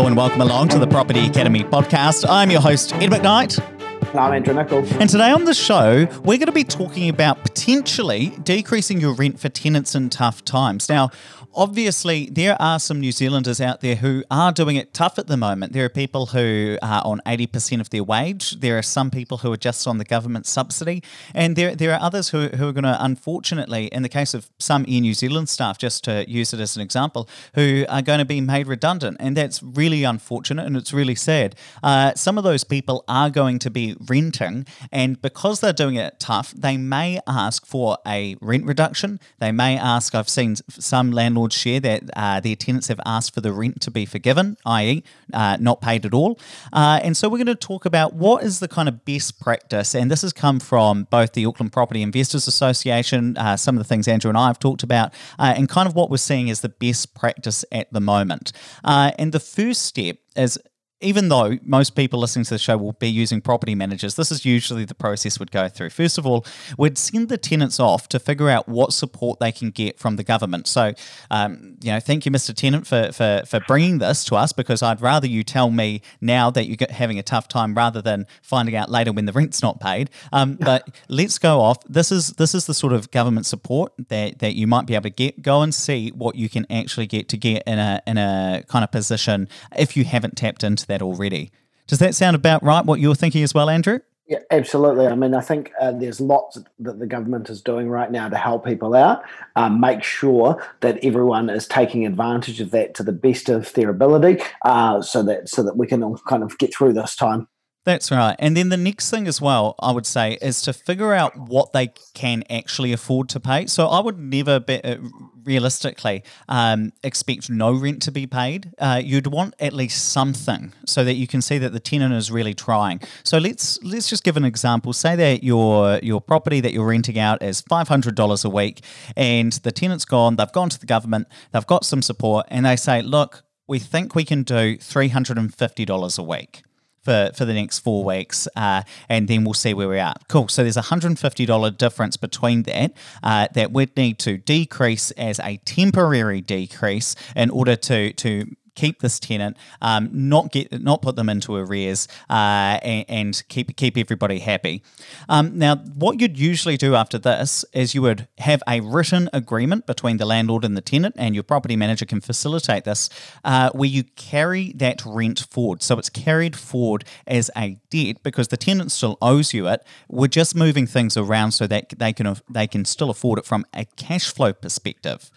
Hello and welcome along to the Property Academy podcast. I'm your host, Ed McKnight. I'm Andrew Nicol. And today on the show, we're going to be talking about potentially decreasing your rent for tenants in tough times. Now, obviously, there are some New Zealanders out there who are doing it tough at the moment. There are people who are on 80% of their wage. There are some people who are just on the government subsidy. And there, there are others who, who are going to, unfortunately, in the case of some Air New Zealand staff, just to use it as an example, who are going to be made redundant. And that's really unfortunate and it's really sad. Uh, some of those people are going to be renting. And because they're doing it tough, they may ask for a rent reduction. They may ask, I've seen some landlords share that uh, their tenants have asked for the rent to be forgiven, i.e., uh, not paid at all. Uh, and so we're going to talk about what is the kind of best practice. And this has come from both the Auckland Property Investors Association, uh, some of the things Andrew and I have talked about, uh, and kind of what we're seeing as the best practice at the moment. Uh, and the first step is even though most people listening to the show will be using property managers, this is usually the process we'd go through. First of all, we'd send the tenants off to figure out what support they can get from the government. So, um, you know, thank you, Mr. Tenant, for, for, for bringing this to us because I'd rather you tell me now that you're having a tough time rather than finding out later when the rent's not paid. Um, but let's go off. This is this is the sort of government support that, that you might be able to get. Go and see what you can actually get to get in a in a kind of position if you haven't tapped into that already. Does that sound about right? What you're thinking as well, Andrew? Yeah, absolutely. I mean, I think uh, there's lots that the government is doing right now to help people out. Um, make sure that everyone is taking advantage of that to the best of their ability, uh, so that so that we can all kind of get through this time. That's right. And then the next thing as well, I would say, is to figure out what they can actually afford to pay. So I would never be, uh, realistically um, expect no rent to be paid. Uh, you'd want at least something so that you can see that the tenant is really trying. So let's let's just give an example. Say that your your property that you're renting out is five hundred dollars a week, and the tenant's gone. They've gone to the government. They've got some support, and they say, look. We think we can do $350 a week for, for the next four weeks, uh, and then we'll see where we are. Cool. So there's a $150 difference between that uh, that we'd need to decrease as a temporary decrease in order to to keep this tenant, um, not get not put them into arrears, uh, and, and, keep keep everybody happy. Um, now, what you'd usually do after this is you would have a written agreement between the landlord and the tenant, and your property manager can facilitate this, uh, where you carry that rent forward. So it's carried forward as a debt because the tenant still owes you it. We're just moving things around so that they can they can still afford it from a cash flow perspective.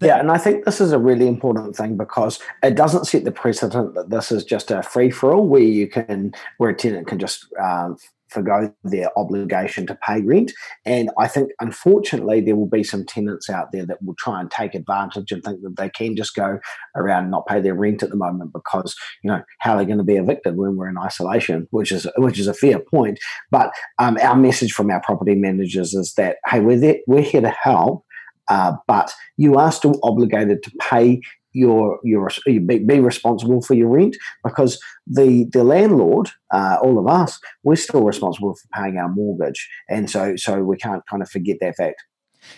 Yeah, and I think this is a really important thing because it doesn't set the precedent that this is just a free for all where you can, where a tenant can just um, forgo their obligation to pay rent. And I think, unfortunately, there will be some tenants out there that will try and take advantage and think that they can just go around and not pay their rent at the moment because you know how are they going to be evicted when we're in isolation, which is which is a fair point. But um, our message from our property managers is that hey, we're there, we're here to help uh, but you are still obligated to pay your your be, be responsible for your rent because the the landlord, uh, all of us, we're still responsible for paying our mortgage, and so so we can't kind of forget that fact.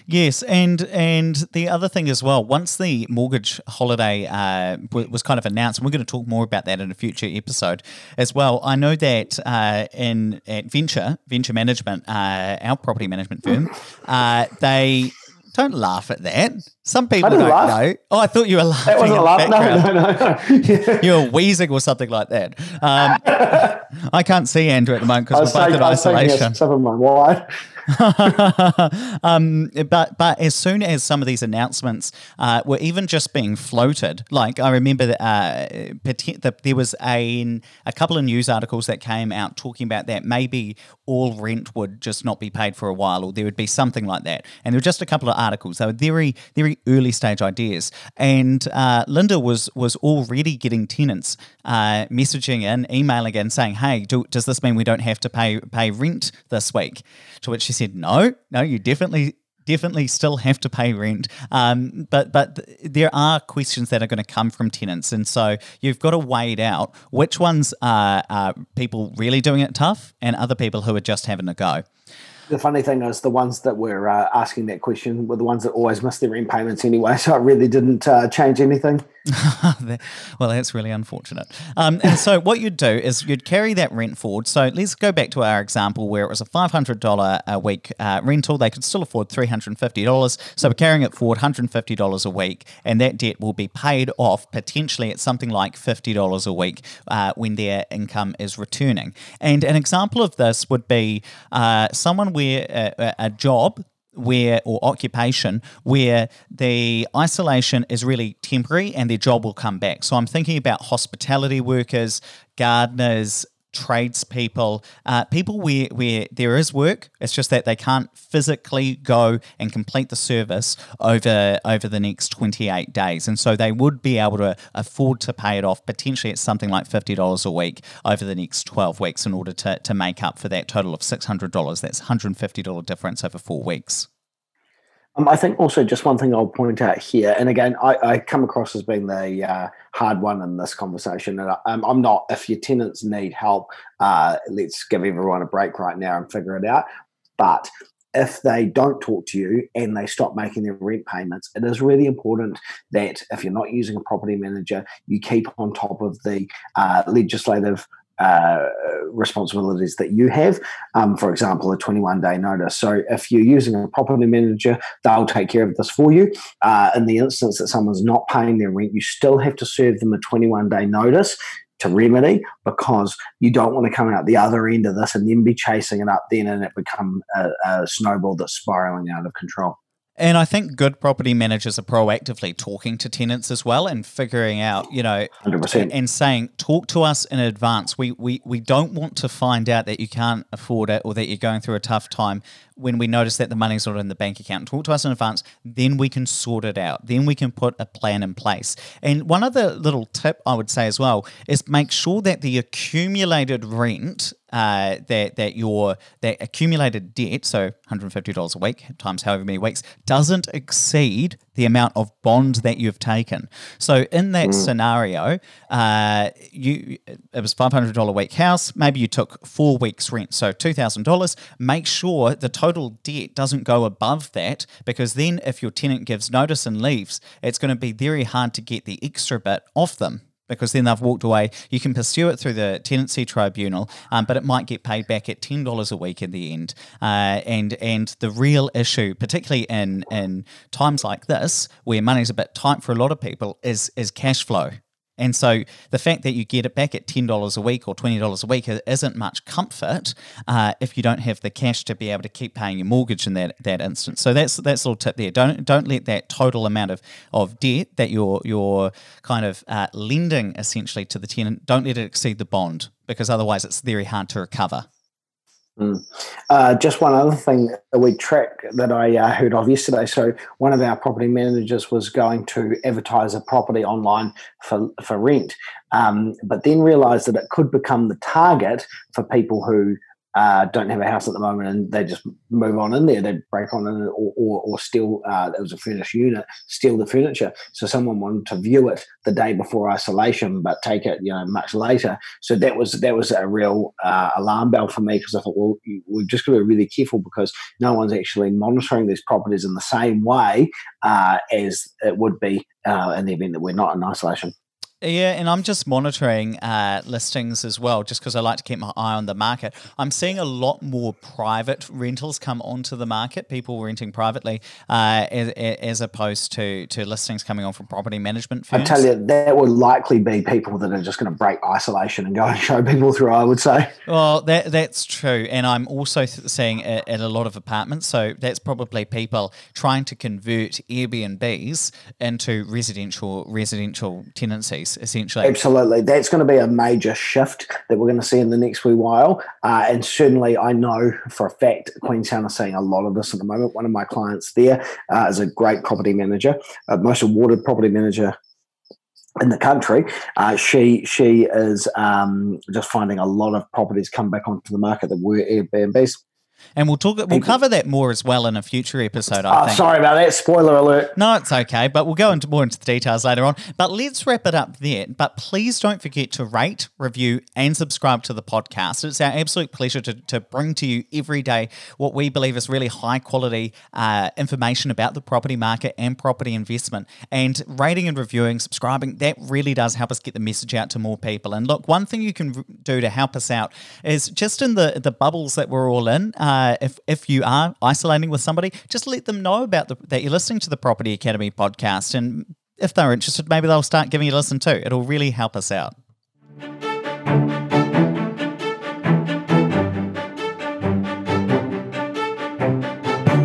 Yes, and and the other thing as well, once the mortgage holiday uh, was kind of announced, and we're going to talk more about that in a future episode as well. I know that uh, in at Venture Venture Management, uh, our property management firm, uh, they don't laugh at that. Some people don't laugh. know. Oh, I thought you were laughing. That wasn't a laugh. No, no, no. no. you were wheezing or something like that. Um, I can't see Andrew at the moment because we're both in isolation. Some of my wine. um, but but as soon as some of these announcements uh, were even just being floated, like I remember that, uh, that there was a a couple of news articles that came out talking about that maybe all rent would just not be paid for a while, or there would be something like that. And there were just a couple of articles. They were very very early stage ideas, and uh, Linda was was already getting tenants uh, messaging in, emailing in, saying, "Hey, do, does this mean we don't have to pay pay rent this week?" To which she said, "No, no, you definitely." Definitely, still have to pay rent, um, but but there are questions that are going to come from tenants, and so you've got to weigh it out. Which ones are, are people really doing it tough, and other people who are just having a go. The funny thing is, the ones that were uh, asking that question were the ones that always missed their rent payments anyway, so it really didn't uh, change anything. well, that's really unfortunate. Um, and so, what you'd do is you'd carry that rent forward. So, let's go back to our example where it was a $500 a week uh, rental. They could still afford $350. So, we're carrying it forward $150 a week, and that debt will be paid off potentially at something like $50 a week uh, when their income is returning. And an example of this would be uh, someone where a, a job where or occupation where the isolation is really temporary and their job will come back. So I'm thinking about hospitality workers, gardeners, tradespeople, uh, people where, where there is work. It's just that they can't physically go and complete the service over over the next 28 days. And so they would be able to afford to pay it off potentially at something like $50 a week over the next 12 weeks in order to, to make up for that total of $600. That's $150 difference over four weeks. Um, I think also just one thing I'll point out here, and again, I, I come across as being the uh, hard one in this conversation, and I, am um, not. If your tenants need help, uh, let's give everyone a break right now and figure it out. But if they don't talk to you and they stop making their rent payments, it is really important that if you're not using a property manager, you keep on top of the uh, legislative uh, responsibilities that you have. Um, for example, a 21 day notice. So if you're using a property manager, they'll take care of this for you. Uh, in the instance that someone's not paying their rent, you still have to serve them a 21 day notice to remedy because you don't want to come out the other end of this and then be chasing it up then and it become a, a snowball that's spiraling out of control. And I think good property managers are proactively talking to tenants as well and figuring out, you know, 100%. and saying, talk to us in advance. We, we, we don't want to find out that you can't afford it or that you're going through a tough time when we notice that the money's not in the bank account. Talk to us in advance, then we can sort it out. Then we can put a plan in place. And one other little tip I would say as well is make sure that the accumulated rent uh, that that your that accumulated debt, so $150 a week times however many weeks, doesn't exceed the amount of bond that you've taken. So in that mm. scenario, uh, you it was $500 a week house. Maybe you took four weeks rent, so $2,000. Make sure the total debt doesn't go above that, because then if your tenant gives notice and leaves, it's going to be very hard to get the extra bit off them because then they've walked away. You can pursue it through the tenancy tribunal, um, but it might get paid back at ten dollars a week in the end. Uh, and and the real issue, particularly in in times like this, where money's a bit tight for a lot of people, is is cash flow. And so the fact that you get it back at $10 a week or $20 a week isn't much comfort uh, if you don't have the cash to be able to keep paying your mortgage in that, that instance. So that's that's a little tip there. Don't don't let that total amount of, of debt that you're, you're kind of uh, lending essentially to the tenant, don't let it exceed the bond because otherwise it's very hard to recover. Mm. Uh, just one other thing that we track that I uh, heard of yesterday. So one of our property managers was going to advertise a property online for for rent, um, but then realised that it could become the target for people who uh, don't have a house at the moment and they just move on in there. They break on in or, or, or steal, uh, it was a furnished unit, steal the furniture. So someone wanted to view it the day before isolation, but take it, you know, much later. So that was that was a real uh, alarm bell for me because I thought, well, we've just got to be really careful because no one's actually monitoring these properties in the same way uh, as it would be uh, in the event that we're not in isolation. Yeah, and I'm just monitoring uh, listings as well, just because I like to keep my eye on the market. I'm seeing a lot more private rentals come onto the market, people renting privately, uh, as, as, opposed to, to listings coming on from property management firms. I tell you, that would likely be people that are just going to break isolation and go and show people through, I would say. Well, that that's true. And I'm also seeing it at a lot of apartments. So that's probably people trying to convert Airbnbs into residential residential tenancies essentially. Absolutely. That's going to be a major shift that we're going to see in the next wee while. Uh, and certainly, I know for a fact Queenstown are seeing a lot of this at the moment. One of my clients there uh, is a great property manager, uh, most awarded property manager in the country. Uh, she she is um, just finding a lot of properties come back onto the market that were Airbnbs And we'll talk. We'll cover that more as well in a future episode. I Oh, think. sorry about that. Spoiler alert. No, it's okay, but we'll go into more into the details later on. But let's wrap it up there. But please don't forget to rate, review, and subscribe to the podcast. It's our absolute pleasure to, to bring to you every day what we believe is really high quality uh, information about the property market and property investment. And rating and reviewing, subscribing, that really does help us get the message out to more people. And look, one thing you can do to help us out is just in the the bubbles that we're all in. Uh, if if you are isolating with somebody, just let them know about the, that you're listening to the Property Academy podcast, and if they're interested, maybe they'll start giving you a listen too. It'll really help us out.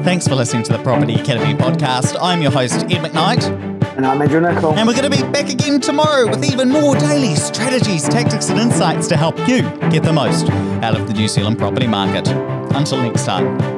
Thanks for listening to the Property Academy podcast. I'm your host, Ed McKnight, And I'm Andrew Nicol. and we're going to be back again tomorrow with even more daily strategies, tactics, and insights to help you get the most out of the New Zealand property market. Until next time.